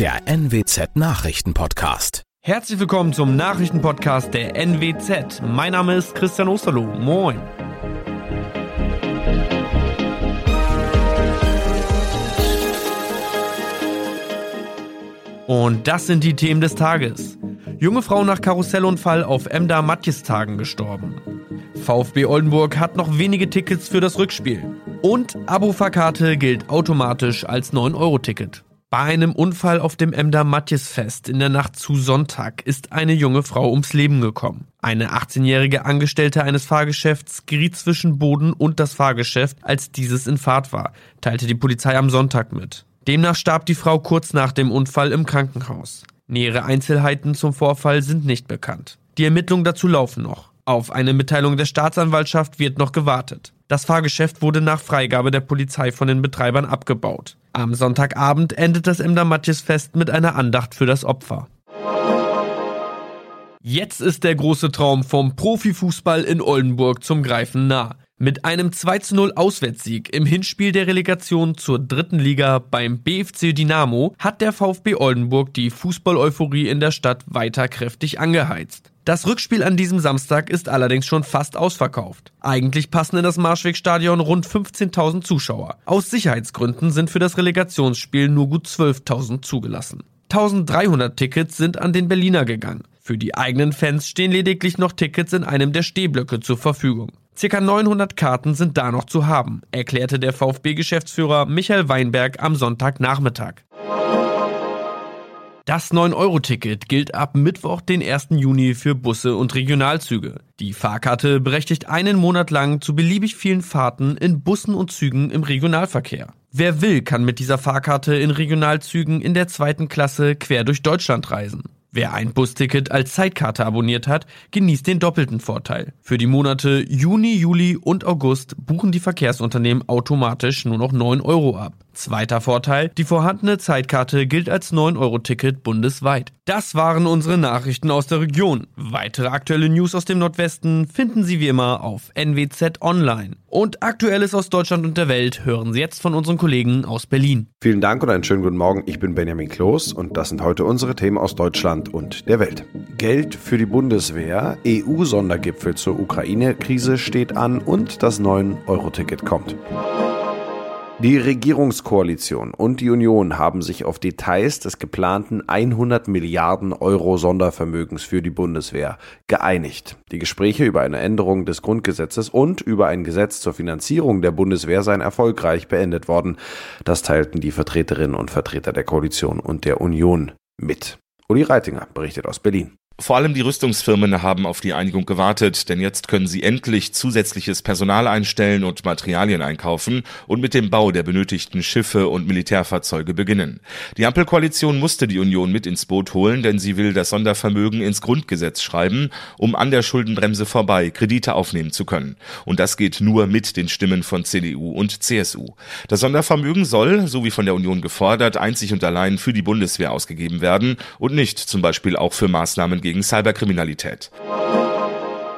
der NWZ Nachrichtenpodcast. Herzlich willkommen zum Nachrichtenpodcast der NWZ. Mein Name ist Christian Osterloh. Moin. Und das sind die Themen des Tages. Junge Frau nach Karussellunfall auf Emda Matjes-Tagen gestorben. VfB Oldenburg hat noch wenige Tickets für das Rückspiel. Und Abo-Fahrkarte gilt automatisch als 9-Euro-Ticket. Bei einem Unfall auf dem Emder Matjesfest in der Nacht zu Sonntag ist eine junge Frau ums Leben gekommen. Eine 18-jährige Angestellte eines Fahrgeschäfts geriet zwischen Boden und das Fahrgeschäft, als dieses in Fahrt war, teilte die Polizei am Sonntag mit. Demnach starb die Frau kurz nach dem Unfall im Krankenhaus. Nähere Einzelheiten zum Vorfall sind nicht bekannt. Die Ermittlungen dazu laufen noch. Auf eine Mitteilung der Staatsanwaltschaft wird noch gewartet. Das Fahrgeschäft wurde nach Freigabe der Polizei von den Betreibern abgebaut. Am Sonntagabend endet das Emder Matjesfest mit einer Andacht für das Opfer. Jetzt ist der große Traum vom Profifußball in Oldenburg zum Greifen nah. Mit einem 2 0 Auswärtssieg im Hinspiel der Relegation zur dritten Liga beim BFC Dynamo hat der VfB Oldenburg die Fußball-Euphorie in der Stadt weiter kräftig angeheizt. Das Rückspiel an diesem Samstag ist allerdings schon fast ausverkauft. Eigentlich passen in das Marschwegstadion rund 15.000 Zuschauer. Aus Sicherheitsgründen sind für das Relegationsspiel nur gut 12.000 zugelassen. 1300 Tickets sind an den Berliner gegangen. Für die eigenen Fans stehen lediglich noch Tickets in einem der Stehblöcke zur Verfügung. Circa 900 Karten sind da noch zu haben, erklärte der VfB-Geschäftsführer Michael Weinberg am Sonntagnachmittag. Das 9-Euro-Ticket gilt ab Mittwoch, den 1. Juni für Busse und Regionalzüge. Die Fahrkarte berechtigt einen Monat lang zu beliebig vielen Fahrten in Bussen und Zügen im Regionalverkehr. Wer will, kann mit dieser Fahrkarte in Regionalzügen in der zweiten Klasse quer durch Deutschland reisen. Wer ein Busticket als Zeitkarte abonniert hat, genießt den doppelten Vorteil. Für die Monate Juni, Juli und August buchen die Verkehrsunternehmen automatisch nur noch 9 Euro ab. Zweiter Vorteil, die vorhandene Zeitkarte gilt als 9-Euro-Ticket bundesweit. Das waren unsere Nachrichten aus der Region. Weitere aktuelle News aus dem Nordwesten finden Sie wie immer auf NWZ Online. Und Aktuelles aus Deutschland und der Welt hören Sie jetzt von unseren Kollegen aus Berlin. Vielen Dank und einen schönen guten Morgen. Ich bin Benjamin Kloß und das sind heute unsere Themen aus Deutschland und der Welt. Geld für die Bundeswehr, EU-Sondergipfel zur Ukraine-Krise steht an und das 9-Euro-Ticket kommt. Die Regierungskoalition und die Union haben sich auf Details des geplanten 100 Milliarden Euro Sondervermögens für die Bundeswehr geeinigt. Die Gespräche über eine Änderung des Grundgesetzes und über ein Gesetz zur Finanzierung der Bundeswehr seien erfolgreich beendet worden. Das teilten die Vertreterinnen und Vertreter der Koalition und der Union mit. Uli Reitinger berichtet aus Berlin. Vor allem die Rüstungsfirmen haben auf die Einigung gewartet, denn jetzt können sie endlich zusätzliches Personal einstellen und Materialien einkaufen und mit dem Bau der benötigten Schiffe und Militärfahrzeuge beginnen. Die Ampelkoalition musste die Union mit ins Boot holen, denn sie will das Sondervermögen ins Grundgesetz schreiben, um an der Schuldenbremse vorbei Kredite aufnehmen zu können. Und das geht nur mit den Stimmen von CDU und CSU. Das Sondervermögen soll, so wie von der Union gefordert, einzig und allein für die Bundeswehr ausgegeben werden und nicht zum Beispiel auch für Maßnahmen gegen gegen Cyberkriminalität.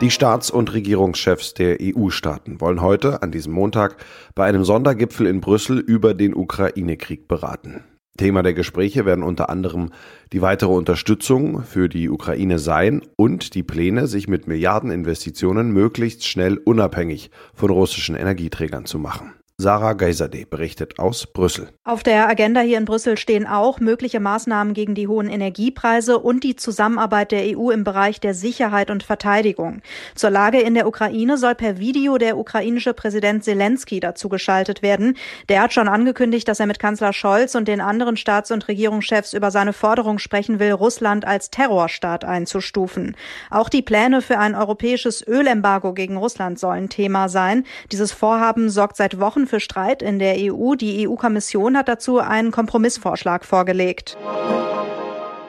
Die Staats- und Regierungschefs der EU-Staaten wollen heute, an diesem Montag, bei einem Sondergipfel in Brüssel über den Ukraine-Krieg beraten. Thema der Gespräche werden unter anderem die weitere Unterstützung für die Ukraine sein und die Pläne, sich mit Milliardeninvestitionen möglichst schnell unabhängig von russischen Energieträgern zu machen. Sarah Geiserde berichtet aus Brüssel. Auf der Agenda hier in Brüssel stehen auch mögliche Maßnahmen gegen die hohen Energiepreise und die Zusammenarbeit der EU im Bereich der Sicherheit und Verteidigung. Zur Lage in der Ukraine soll per Video der ukrainische Präsident Zelensky dazu geschaltet werden. Der hat schon angekündigt, dass er mit Kanzler Scholz und den anderen Staats- und Regierungschefs über seine Forderung sprechen will, Russland als Terrorstaat einzustufen. Auch die Pläne für ein europäisches Ölembargo gegen Russland sollen Thema sein. Dieses Vorhaben sorgt seit Wochen für Streit in der EU. Die EU-Kommission hat dazu einen Kompromissvorschlag vorgelegt.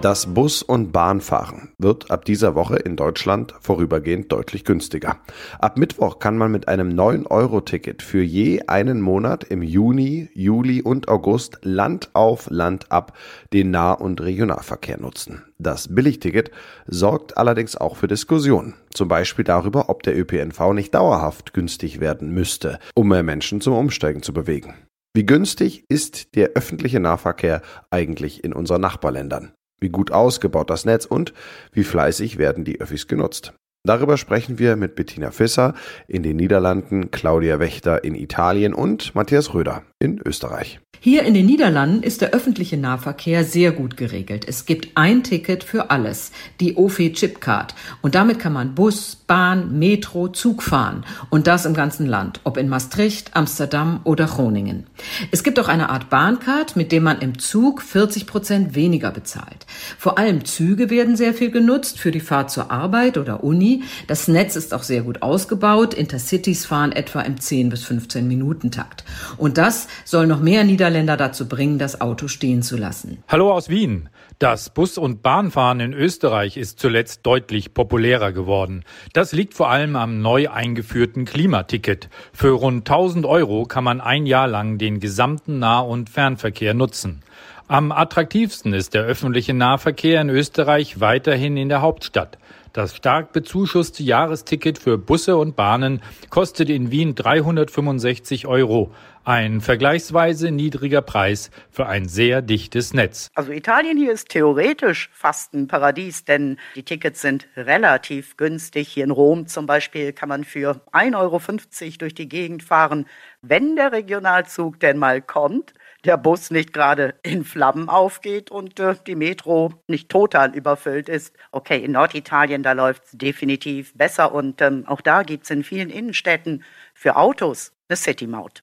Das Bus- und Bahnfahren wird ab dieser Woche in Deutschland vorübergehend deutlich günstiger. Ab Mittwoch kann man mit einem 9-Euro-Ticket für je einen Monat im Juni, Juli und August Land auf Land ab den Nah- und Regionalverkehr nutzen. Das Billigticket sorgt allerdings auch für Diskussionen. Zum Beispiel darüber, ob der ÖPNV nicht dauerhaft günstig werden müsste, um mehr Menschen zum Umsteigen zu bewegen. Wie günstig ist der öffentliche Nahverkehr eigentlich in unseren Nachbarländern? Wie gut ausgebaut das Netz und wie fleißig werden die Öffis genutzt? Darüber sprechen wir mit Bettina Fisser in den Niederlanden, Claudia Wächter in Italien und Matthias Röder in Österreich. Hier in den Niederlanden ist der öffentliche Nahverkehr sehr gut geregelt. Es gibt ein Ticket für alles, die OFE Chipcard. Und damit kann man Bus, Bahn, Metro, Zug fahren. Und das im ganzen Land, ob in Maastricht, Amsterdam oder Groningen. Es gibt auch eine Art Bahncard, mit dem man im Zug 40 Prozent weniger bezahlt. Vor allem Züge werden sehr viel genutzt für die Fahrt zur Arbeit oder Uni. Das Netz ist auch sehr gut ausgebaut. Intercities fahren etwa im 10 bis 15 Minuten Takt. Und das soll noch mehr Niederländer dazu bringen, das Auto stehen zu lassen. Hallo aus Wien. Das Bus- und Bahnfahren in Österreich ist zuletzt deutlich populärer geworden. Das liegt vor allem am neu eingeführten Klimaticket. Für rund 1000 Euro kann man ein Jahr lang den gesamten Nah- und Fernverkehr nutzen. Am attraktivsten ist der öffentliche Nahverkehr in Österreich weiterhin in der Hauptstadt. Das stark bezuschusste Jahresticket für Busse und Bahnen kostet in Wien 365 Euro. Ein vergleichsweise niedriger Preis für ein sehr dichtes Netz. Also Italien hier ist theoretisch fast ein Paradies, denn die Tickets sind relativ günstig. Hier in Rom zum Beispiel kann man für 1,50 Euro durch die Gegend fahren, wenn der Regionalzug denn mal kommt der Bus nicht gerade in Flammen aufgeht und äh, die Metro nicht total überfüllt ist. Okay, in Norditalien, da läuft es definitiv besser und ähm, auch da gibt es in vielen Innenstädten für Autos eine City-Maut.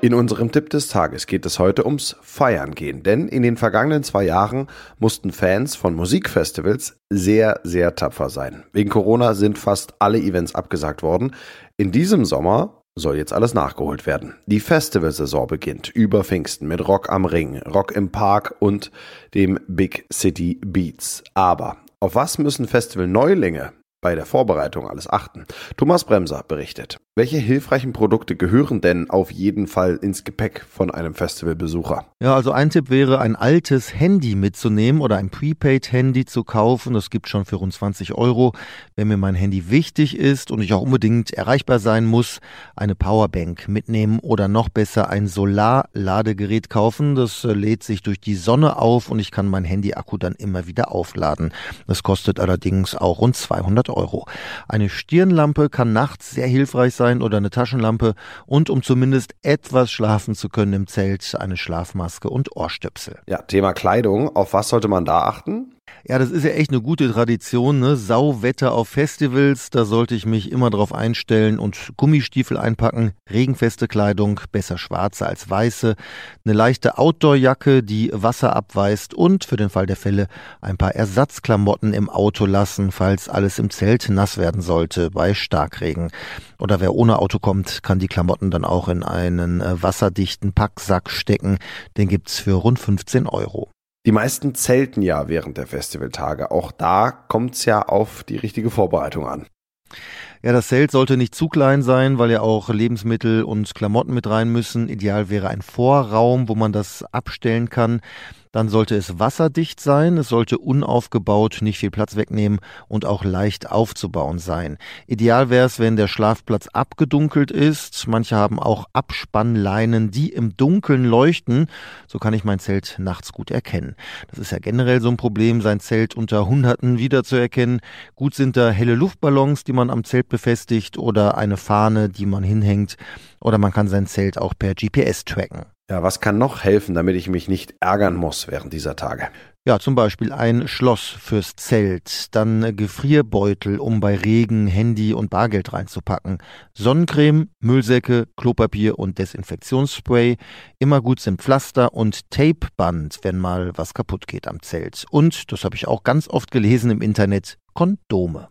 In unserem Tipp des Tages geht es heute ums Feiern gehen, denn in den vergangenen zwei Jahren mussten Fans von Musikfestivals sehr, sehr tapfer sein. Wegen Corona sind fast alle Events abgesagt worden. In diesem Sommer soll jetzt alles nachgeholt werden. Die Festivalsaison beginnt über Pfingsten mit Rock am Ring, Rock im Park und dem Big City Beats. Aber auf was müssen Festival-Neulinge bei der Vorbereitung alles achten? Thomas Bremser berichtet. Welche hilfreichen Produkte gehören denn auf jeden Fall ins Gepäck von einem Festivalbesucher? Ja, also ein Tipp wäre, ein altes Handy mitzunehmen oder ein Prepaid-Handy zu kaufen. Das gibt schon für rund 20 Euro. Wenn mir mein Handy wichtig ist und ich auch unbedingt erreichbar sein muss, eine Powerbank mitnehmen oder noch besser ein Solarladegerät kaufen. Das äh, lädt sich durch die Sonne auf und ich kann mein Handy-Akku dann immer wieder aufladen. Das kostet allerdings auch rund 200 Euro. Eine Stirnlampe kann nachts sehr hilfreich sein oder eine Taschenlampe und um zumindest etwas schlafen zu können im Zelt, eine Schlafmaske und Ohrstöpsel. Ja, Thema Kleidung. Auf was sollte man da achten? Ja, das ist ja echt eine gute Tradition, ne? Sauwetter auf Festivals, da sollte ich mich immer drauf einstellen und Gummistiefel einpacken, regenfeste Kleidung, besser schwarze als weiße, eine leichte Outdoorjacke, die Wasser abweist und für den Fall der Fälle ein paar Ersatzklamotten im Auto lassen, falls alles im Zelt nass werden sollte bei Starkregen. Oder wer ohne Auto kommt, kann die Klamotten dann auch in einen äh, wasserdichten Packsack stecken. Den gibt's für rund 15 Euro. Die meisten zelten ja während der Festivaltage. Auch da kommt es ja auf die richtige Vorbereitung an. Ja, das Zelt sollte nicht zu klein sein, weil ja auch Lebensmittel und Klamotten mit rein müssen. Ideal wäre ein Vorraum, wo man das abstellen kann. Dann sollte es wasserdicht sein, es sollte unaufgebaut, nicht viel Platz wegnehmen und auch leicht aufzubauen sein. Ideal wäre es, wenn der Schlafplatz abgedunkelt ist. Manche haben auch Abspannleinen, die im Dunkeln leuchten. So kann ich mein Zelt nachts gut erkennen. Das ist ja generell so ein Problem, sein Zelt unter Hunderten wiederzuerkennen. Gut sind da helle Luftballons, die man am Zelt befestigt oder eine Fahne, die man hinhängt. Oder man kann sein Zelt auch per GPS tracken. Ja, was kann noch helfen, damit ich mich nicht ärgern muss während dieser Tage? Ja, zum Beispiel ein Schloss fürs Zelt, dann Gefrierbeutel, um bei Regen Handy und Bargeld reinzupacken, Sonnencreme, Müllsäcke, Klopapier und Desinfektionsspray. Immer gut sind Pflaster und Tapeband, wenn mal was kaputt geht am Zelt. Und, das habe ich auch ganz oft gelesen im Internet, Kondome.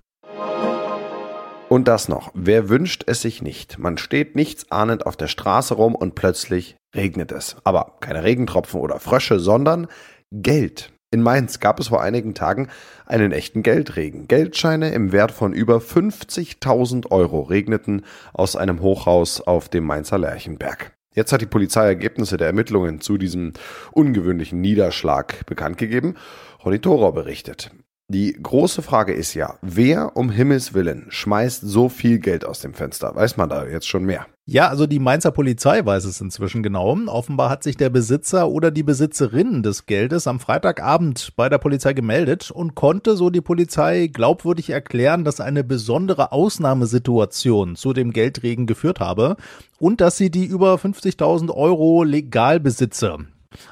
Und das noch, wer wünscht es sich nicht? Man steht nichtsahnend auf der Straße rum und plötzlich regnet es. Aber keine Regentropfen oder Frösche, sondern Geld. In Mainz gab es vor einigen Tagen einen echten Geldregen. Geldscheine im Wert von über 50.000 Euro regneten aus einem Hochhaus auf dem Mainzer Lerchenberg. Jetzt hat die Polizei Ergebnisse der Ermittlungen zu diesem ungewöhnlichen Niederschlag bekannt gegeben. Ronny Thorau berichtet. Die große Frage ist ja, wer um Himmels Willen schmeißt so viel Geld aus dem Fenster? Weiß man da jetzt schon mehr? Ja, also die Mainzer Polizei weiß es inzwischen genau. Offenbar hat sich der Besitzer oder die Besitzerin des Geldes am Freitagabend bei der Polizei gemeldet und konnte, so die Polizei, glaubwürdig erklären, dass eine besondere Ausnahmesituation zu dem Geldregen geführt habe und dass sie die über 50.000 Euro legal besitze.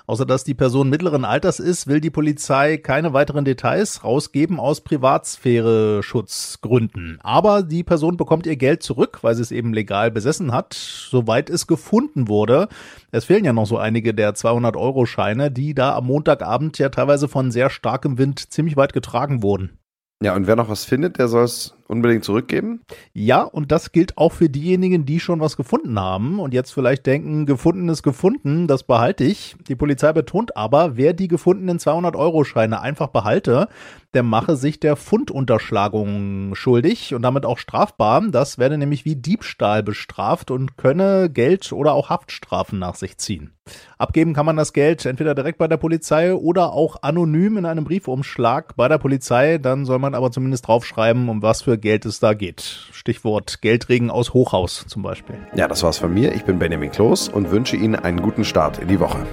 Außer dass die Person mittleren Alters ist, will die Polizei keine weiteren Details rausgeben aus Privatsphäre-Schutzgründen. Aber die Person bekommt ihr Geld zurück, weil sie es eben legal besessen hat, soweit es gefunden wurde. Es fehlen ja noch so einige der 200-Euro-Scheine, die da am Montagabend ja teilweise von sehr starkem Wind ziemlich weit getragen wurden. Ja, und wer noch was findet, der soll es unbedingt zurückgeben? Ja, und das gilt auch für diejenigen, die schon was gefunden haben und jetzt vielleicht denken, gefunden ist gefunden, das behalte ich. Die Polizei betont aber, wer die gefundenen 200-Euro-Scheine einfach behalte, der mache sich der Fundunterschlagung schuldig und damit auch strafbar. Das werde nämlich wie Diebstahl bestraft und könne Geld oder auch Haftstrafen nach sich ziehen. Abgeben kann man das Geld entweder direkt bei der Polizei oder auch anonym in einem Briefumschlag bei der Polizei. Dann soll man aber zumindest draufschreiben, um was Geld es da geht. Stichwort Geldregen aus Hochhaus zum Beispiel. Ja, das war's von mir. Ich bin Benjamin Kloß und wünsche Ihnen einen guten Start in die Woche.